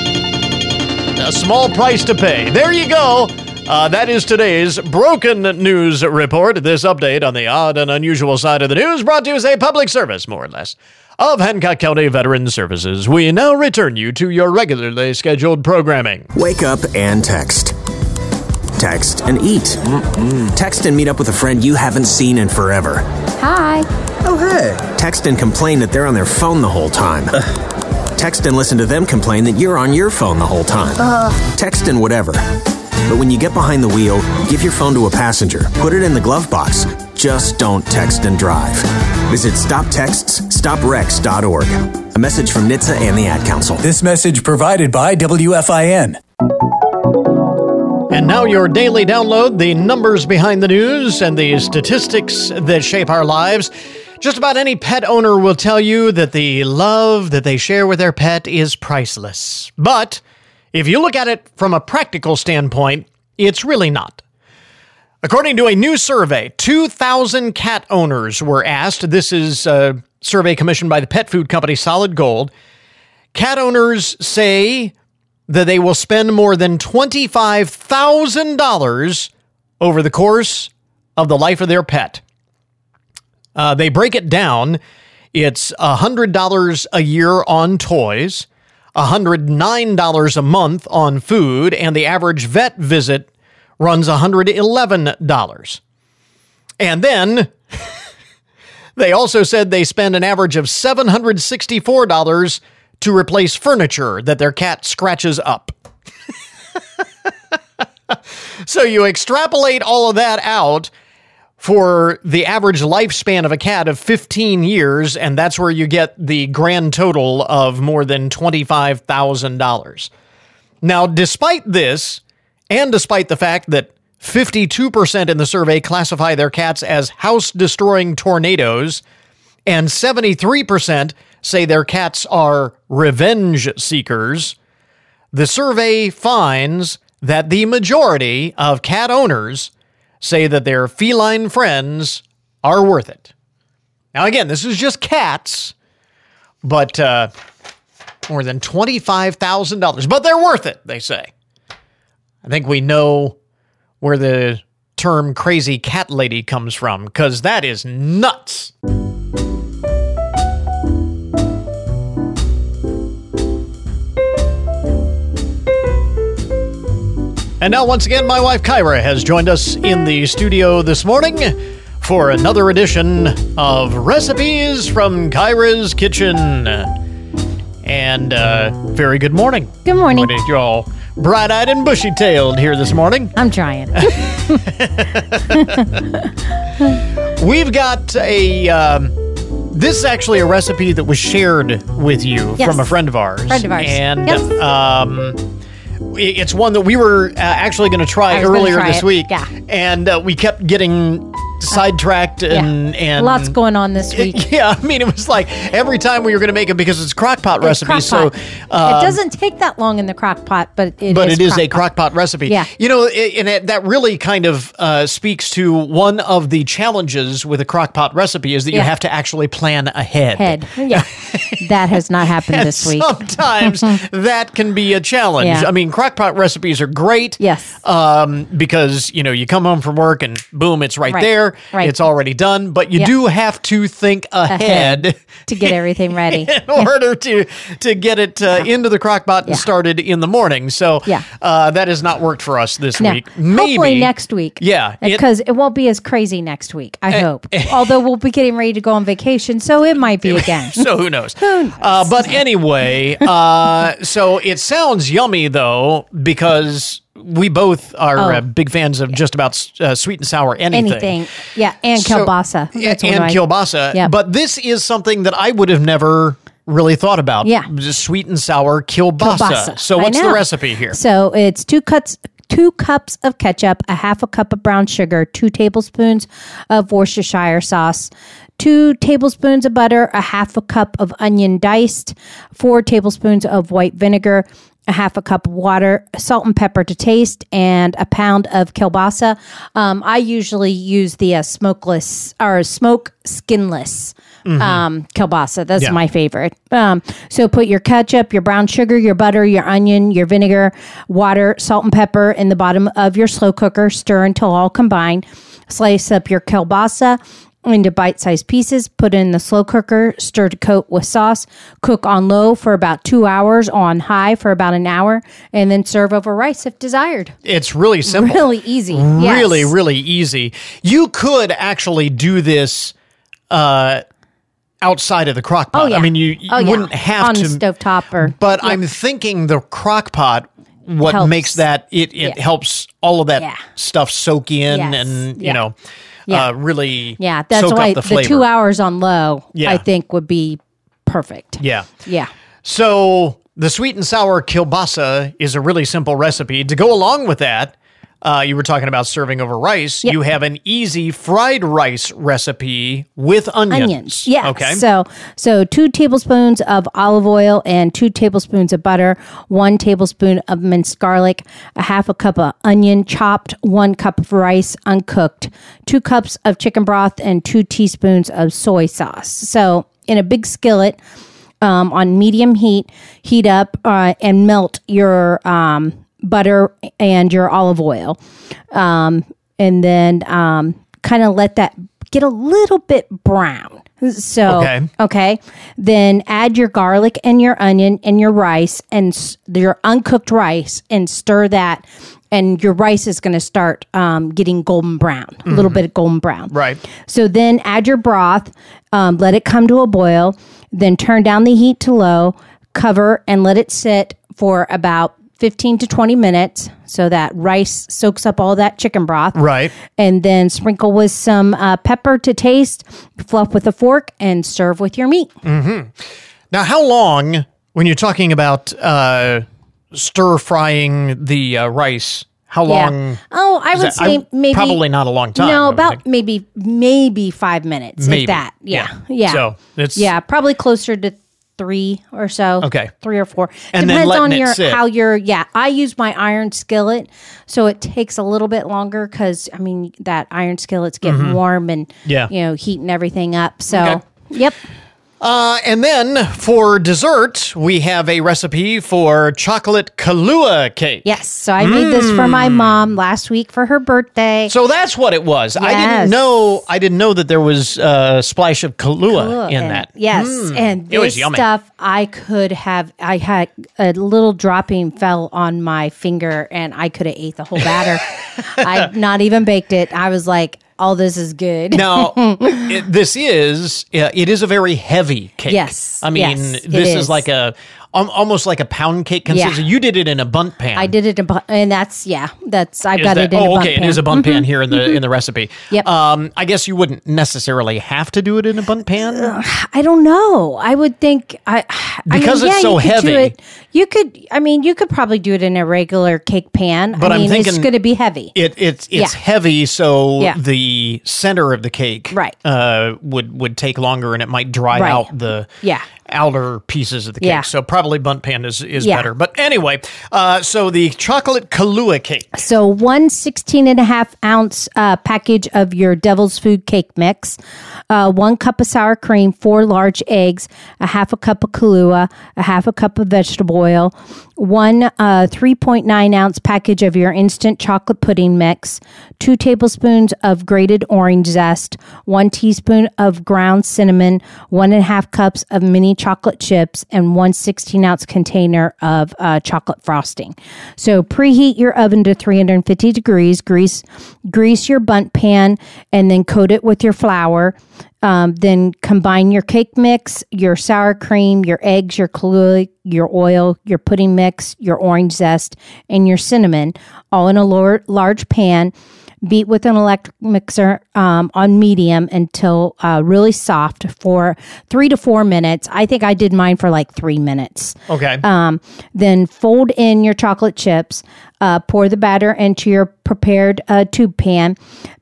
A small price to pay. There you go. Uh, that is today's Broken News Report. This update on the odd and unusual side of the news brought to you as a public service, more or less, of Hancock County Veteran Services. We now return you to your regularly scheduled programming. Wake up and text. Text and eat. Mm-mm. Text and meet up with a friend you haven't seen in forever. Hi. Oh, hey. Text and complain that they're on their phone the whole time. Text and listen to them complain that you're on your phone the whole time. Ugh. Text and whatever. But when you get behind the wheel, give your phone to a passenger, put it in the glove box. Just don't text and drive. Visit stoptextsstopwrecks.org. A message from NHTSA and the Ad Council. This message provided by WFIN. And now, your daily download the numbers behind the news and the statistics that shape our lives. Just about any pet owner will tell you that the love that they share with their pet is priceless. But if you look at it from a practical standpoint, it's really not. According to a new survey, 2,000 cat owners were asked. This is a survey commissioned by the pet food company Solid Gold. Cat owners say that they will spend more than $25,000 over the course of the life of their pet. Uh, they break it down. It's $100 a year on toys, $109 a month on food, and the average vet visit runs $111. And then they also said they spend an average of $764 to replace furniture that their cat scratches up. so you extrapolate all of that out for the average lifespan of a cat of 15 years, and that's where you get the grand total of more than $25,000. Now, despite this, and despite the fact that 52% in the survey classify their cats as house destroying tornadoes, and 73% say their cats are revenge seekers, the survey finds that the majority of cat owners say that their feline friends are worth it. Now, again, this is just cats, but uh, more than $25,000. But they're worth it, they say. I think we know where the term crazy cat lady comes from, because that is nuts. And now, once again, my wife Kyra has joined us in the studio this morning for another edition of Recipes from Kyra's Kitchen. And uh, very good morning. Good morning. What you all bright eyed and bushy tailed here this morning? I'm trying. We've got a. Um, this is actually a recipe that was shared with you Yes. from a friend of ours. Friend of ours. And Yes. um, it's one that we were uh, actually going to try I was gonna earlier try this it. week. Yeah. And uh, we kept getting sidetracked and, and Lots going on this week. Yeah, I mean, it was like every time we were going to make it because it's crock pot recipe. Crock So pot. um, it doesn't take that long in the crock pot, but it but is it is a crock crock pot recipe. Yeah. You know, i- and it, that really kind of uh, speaks to one of the challenges with a crock pot recipe is that you have to actually plan ahead. head. Yeah, that has not happened this week. Sometimes that can be a challenge. Yeah. I mean, crock pot recipes are great. Yes. Um, because, you know, you come home from work and boom, it's right, Right. there. There. Right. It's already done, but you Yep. do have to think ahead. to get everything ready. in order to to get it uh, into the crock pot and started in the morning. So Yeah. uh, that has not worked for us this No, week. Maybe hopefully next week. Yeah, because it, won't be as crazy next week. I hope. Although we'll be getting ready to go on vacation, so it might be again. so who knows? Uh, but anyway, uh, so it sounds yummy though because we both are Oh. uh, big fans of just about uh, sweet and sour anything. Anything, yeah, and So- kielbasa. Yeah, That's and my- kielbasa. Yeah. But this is something that I would have never really thought about. Yeah. Just sweet and sour kielbasa. Kielbasa. So what's the recipe here? So it's two cups two cups of ketchup, a half a cup of brown sugar, two tablespoons of Worcestershire sauce, two tablespoons of butter, a half a cup of onion diced, four tablespoons of white vinegar, a half a cup of water, salt and pepper to taste, and a pound of kielbasa. Um, I usually use the uh, smokeless or smoke skinless Mhm. um, kielbasa. That's Yeah. my favorite. Um, so put your ketchup, your brown sugar, your butter, your onion, your vinegar, water, salt, and pepper in the bottom of your slow cooker. Stir until all combined. Slice up your kielbasa into bite-sized pieces. Put in the slow cooker. Stir to coat with sauce. Cook on low for about two hours. On high for about an hour, and then serve over rice if desired. It's really simple. Really easy. Really, Yes. really easy. You could actually do this uh, outside of the crock pot. Oh yeah. I mean, you, you oh, yeah. wouldn't have on to. the stovetop or. but Yeah. I'm thinking the crock pot. What Helps. makes that it, it Yeah. helps all of that Yeah. stuff soak in Yes. and you Yeah. know Yeah. uh, really Yeah, that's why the the, two hours on low, Yeah. I think, would be perfect. Yeah. Yeah. So the sweet and sour kielbasa is a really simple recipe. To go along with that, uh, you were talking about serving over rice. Yep. You have an easy fried rice recipe with onions. Onions. Yeah. Okay. So so two tablespoons of olive oil and two tablespoons of butter, one tablespoon of minced garlic, a half a cup of onion chopped, one cup of rice uncooked, two cups of chicken broth, and two teaspoons of soy sauce. So in a big skillet. Um, on medium heat, heat up uh, and melt your um, butter and your olive oil. Um, and then um, kind of let that get a little bit brown. So, Okay. okay. Then add your garlic and your onion and your rice and s- your uncooked rice and stir that. And your rice is going to start um, getting golden brown, a little Mhm. bit of golden brown. Right. So then add your broth, um, let it come to a boil, then turn down the heat to low, cover and let it sit for about 15 to 20 minutes so that rice soaks up all that chicken broth. Right. And then sprinkle with some uh, pepper to taste, fluff with a fork, and serve with your meat. Mm-hmm. Now, how long, when you're talking about uh, stir frying the uh, rice, how long? Yeah. Oh, I would that? say maybe probably not a long time. No, about maybe maybe five minutes. Maybe. If that. Yeah. Yeah. Yeah. So, it's- yeah, probably closer to three or so. Okay. Three or four. And Depends on your how your yeah. I use my iron skillet, so it takes a little bit longer because I mean that iron skillet's getting Mhm. warm and Yeah. you know heating everything up. So Okay. yep. Uh, and then for dessert, we have a recipe for chocolate Kahlua cake. Yes. So I made this for my Mm. mom last week for her birthday. So that's what it was. I Yes. didn't know. I didn't know that there was a splash of Kahlua, in and- that. Yes, Mm. and it was this yummy. stuff I could have. I had a little dropping fell on my finger, and I could have ate the whole batter. I not even baked it. I was like, "All this is good." Now, it, this is uh, it is a very heavy cake. Yes, I mean yes, this is. is. like a almost like a pound cake Yeah. consistency. You did it in a Bundt pan. I did it, in, and that's yeah. That's I've Is got that- it in oh, a okay. pan. It is a Bundt pan Mhm, here in the mhm. in the recipe. Yep. Um, I guess you wouldn't necessarily have to do it in a Bundt pan. I don't know. I would think I I Because mean, it's yeah, so you could do heavy. it- you could. I mean, you could probably do it in a regular cake pan. But I I'm mean, it's going to be heavy. It it's it's Yeah. heavy, so Yeah. the center of the cake Right. uh, would would take longer, and it might dry Right. out the Yeah. Outer pieces of the cake. Yeah. So probably Bundt Pan is, is Yeah. better. But anyway, uh, so the chocolate Kahlua cake. So one 16 and a half ounce uh, package of your Devil's Food cake mix, uh, one cup of sour cream, four large eggs, a half a cup of Kahlua, a half a cup of vegetable oil, one uh, 3.9 ounce package of your instant chocolate pudding mix, two tablespoons of grated orange zest, one teaspoon of ground cinnamon, one and a half cups of mini chocolate chips, and one 16 ounce container of uh, chocolate frosting. So preheat your oven to 350 degrees. Grease grease your Bundt pan and then coat it with your flour. Um, then combine your cake mix, your sour cream, your eggs, your Kahlua, your oil, your pudding mix, your orange zest, and your cinnamon, all in a large pan. Beat with an electric mixer um, on medium until uh, really soft for three to four minutes. I think I did mine for like three minutes. Okay. Um, then fold in your chocolate chips. Uh, pour the batter into your prepared uh, tube pan.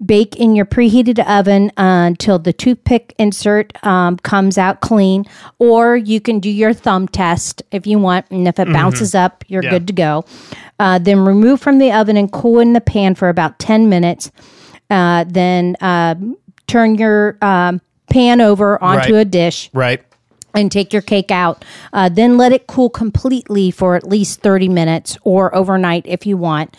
Bake in your preheated oven uh, until the toothpick insert um, comes out clean. Or you can do your thumb test if you want. And if it Mhm. bounces up, you're Yeah. good to go. Uh, then remove from the oven and cool in the pan for about 10 minutes. Uh, then uh, turn your um, pan over onto Right. a dish Right. and take your cake out. Uh, then let it cool completely for at least 30 minutes or overnight if you want.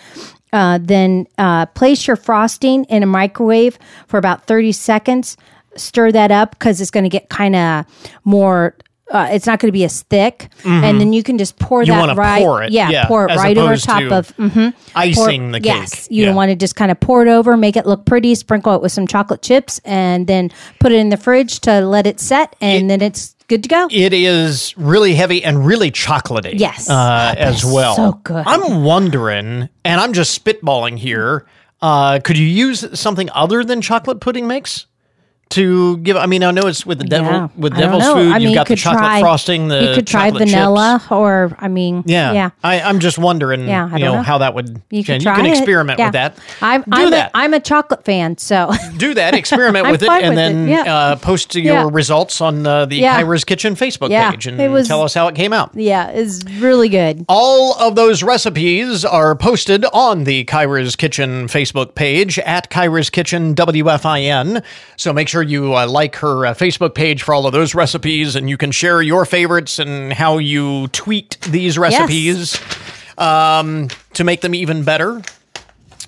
Uh, then uh, place your frosting in a microwave for about 30 seconds. Stir that up because it's going to get kind of more. Uh, it's not going to be as thick, Mhm. and then you can just pour You that right. pour it, yeah, yeah, pour it right over top to of mhm. icing the cake. Yes, you Yeah. want to just kind of pour it over, make it look pretty, sprinkle it with some chocolate chips, and then put it in the fridge to let it set, and then it's good to go. It is really heavy and really chocolatey. Yes. Uh, as well. so good. I'm wondering, and I'm just spitballing here. Uh, could you use something other than chocolate pudding mix to give? I mean, I know it's with the devil Yeah, with devil's food. I You've got you the chocolate try- frosting. The you could try vanilla, chips. or I mean, Yeah, yeah. I, I'm just wondering. Yeah, you know, know. how that would. You can you can experiment Yeah. with that. I'm Do I'm that. A, I'm a chocolate fan, so Do that. Experiment with it, and with then it, uh, post your results on uh, the. Kyra's Kitchen Facebook page and was- tell us how it came out. yeah, it's really good. All of those recipes are posted on the Kyra's Kitchen Facebook page at Kyra's Kitchen WFIN. So make sure you uh, like her uh, Facebook page for all of those recipes, and you can share your favorites and how you tweet these recipes um, to make them even better.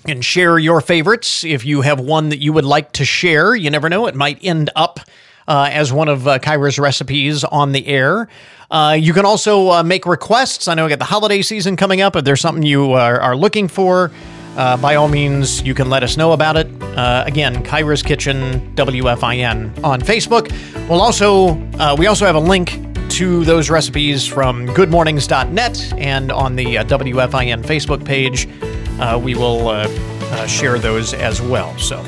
And share your favorites if you have one that you would like to share. You never know; it might end up uh, as one of uh, Kyra's recipes on the air. Uh, you can also uh, make requests. I know we got the holiday season coming up. If there's something you are, are looking for, uh, by all means, you can let us know about it. Uh, again, Kyra's Kitchen WFIN on Facebook. We'll also uh, we also have a link to those recipes from goodmornings.net and on the uh, WFIN Facebook page. Uh, we will uh, share those as well. So,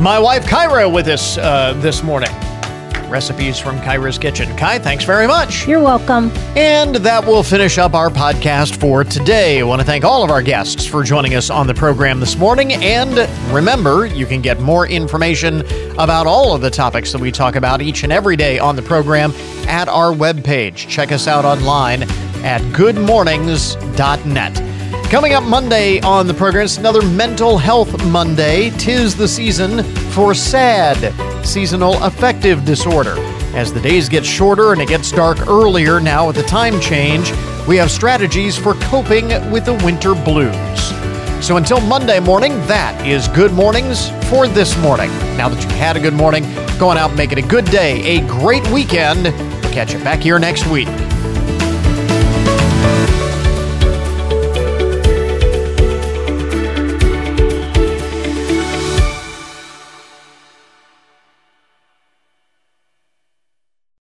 my wife Kyra with us this morning. Recipes from Kyra's Kitchen. Kai, thanks very much. You're welcome. And that will finish up our podcast for today. I want to thank all of our guests for joining us on the program this morning. And remember, you can get more information about all of the topics that we talk about each and every day on the program at our webpage. Check us out online at goodmornings.net. Coming up Monday on the program, it's another Mental Health Monday. Tis the season for SAD, seasonal affective disorder. As the days get shorter and it gets dark earlier now with the time change, we have strategies for coping with the winter blues. So until Monday morning, that is Good Mornings for this morning. Now that you've had a good morning, go on out and make it a good day, a great weekend. We'll catch you back here next week.